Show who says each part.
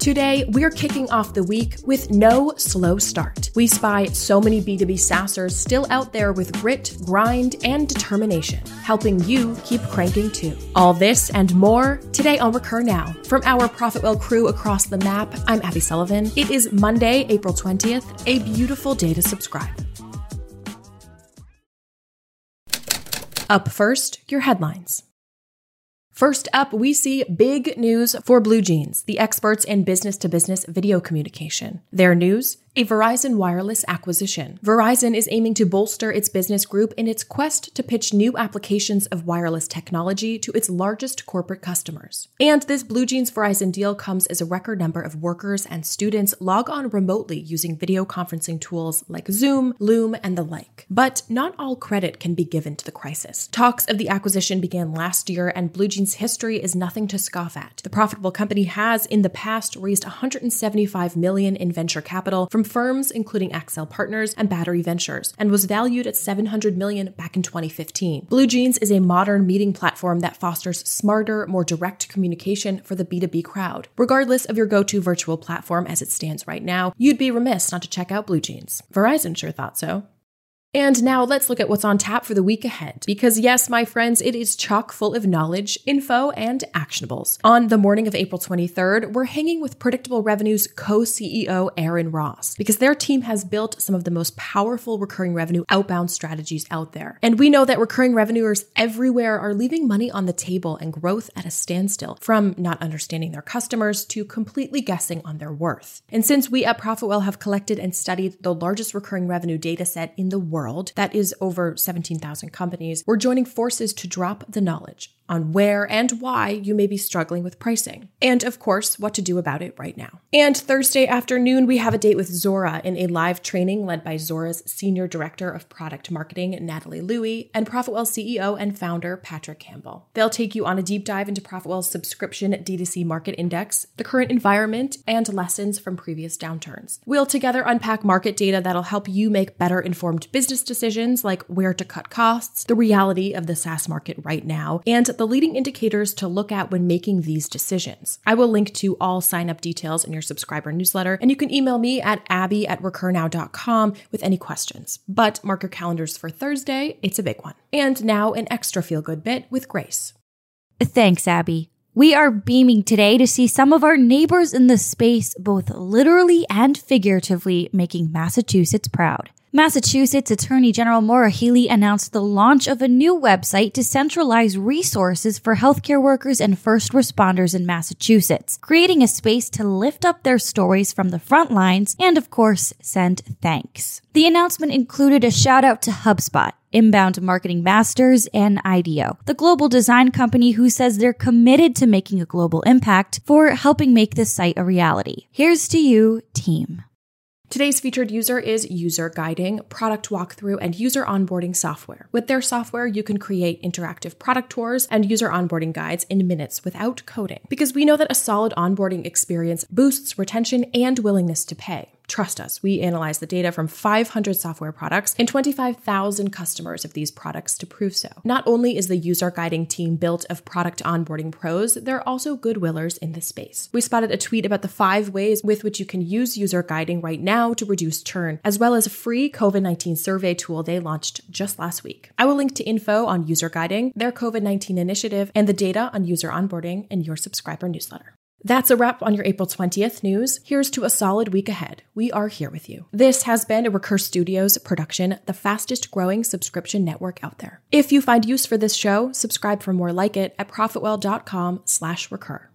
Speaker 1: Today, we're kicking off the week with no slow start. We spy so many B2B SaaSers still out there with grit, grind, and determination, helping you keep cranking too. All this and more today on Recur Now. From our Profitwell crew across the map, I'm Abby Sullivan. It is Monday, April 20th, a beautiful day to subscribe. Up first, your headlines. First up, we see big news for BlueJeans, the experts in business to business video communication. Their news a Verizon wireless acquisition. Verizon is aiming to bolster its business group in its quest to pitch new applications of wireless technology to its largest corporate customers. And this BlueJeans Verizon deal comes as a record number of workers and students log on remotely using video conferencing tools like Zoom, Loom, and the like. But not all credit can be given to the crisis. Talks of the acquisition began last year, and BlueJeans history is nothing to scoff at. The profitable company has, in the past, raised 175 million in venture capital from from firms including Accel Partners and Battery Ventures and was valued at 700 million back in 2015. BlueJeans is a modern meeting platform that fosters smarter, more direct communication for the B2B crowd. Regardless of your go-to virtual platform as it stands right now, you'd be remiss not to check out BlueJeans. Verizon sure thought so. And now let's look at what's on tap for the week ahead. Because yes, my friends, it is chock full of knowledge, info, and actionables. On the morning of April 23rd, we're hanging with Predictable Revenue's co-CEO Aaron Ross because their team has built some of the most powerful recurring revenue outbound strategies out there. And we know that recurring revenuers everywhere are leaving money on the table and growth at a standstill, from not understanding their customers to completely guessing on their worth. And since we at Profitwell have collected and studied the largest recurring revenue data set in the world, world, that is over 17,000 companies, we're joining forces to drop the knowledge on where and why you may be struggling with pricing, and of course, what to do about it right now. And Thursday afternoon, we have a date with Zuora in a live training led by Zuora's Senior Director of Product Marketing, Natalie Louie, and Profitwell CEO and founder, Patrick Campbell. They'll take you on a deep dive into Profitwell's subscription D2C market index, the current environment, and lessons from previous downturns. We'll together unpack market data that'll help you make better informed business decisions like where to cut costs, the reality of the SaaS market right now, and the leading indicators to look at when making these decisions. I will link to all sign up details in your subscriber newsletter, and you can email me at abby at recurnow.com with any questions. But mark your calendars for Thursday, it's a big one. And now an extra feel good bit with Grace.
Speaker 2: Thanks, Abby. We are beaming today to see some of our neighbors in the space, both literally and figuratively, making Massachusetts proud. Massachusetts Attorney General Maura Healey announced the launch of a new website to centralize resources for healthcare workers and first responders in Massachusetts, creating a space to lift up their stories from the front lines and, of course, send thanks. The announcement included a shout out to HubSpot, Inbound Marketing Masters, and IDEO, the global design company who says they're committed to making a global impact for helping make this site a reality. Here's to you, team.
Speaker 1: Today's featured user is User Guiding, product walkthrough, and user onboarding software. With their software, you can create interactive product tours and user onboarding guides in minutes without coding. Because we know that a solid onboarding experience boosts retention and willingness to pay. Trust us, we analyzed the data from 500 software products and 25,000 customers of these products to prove so. Not only is the user guiding team built of product onboarding pros, they're also goodwillers in the space. We spotted a tweet about the five ways with which you can use user guiding right now to reduce churn, as well as a free COVID 19 survey tool they launched just last week. I will link to info on user guiding, their COVID 19 initiative, and the data on user onboarding in your subscriber newsletter. That's a wrap on your April 20th news. Here's to a solid week ahead. We are here with you. This has been a Recur Studios production, the fastest growing subscription network out there. If you find use for this show, subscribe for more like it at profitwell.com slash recur.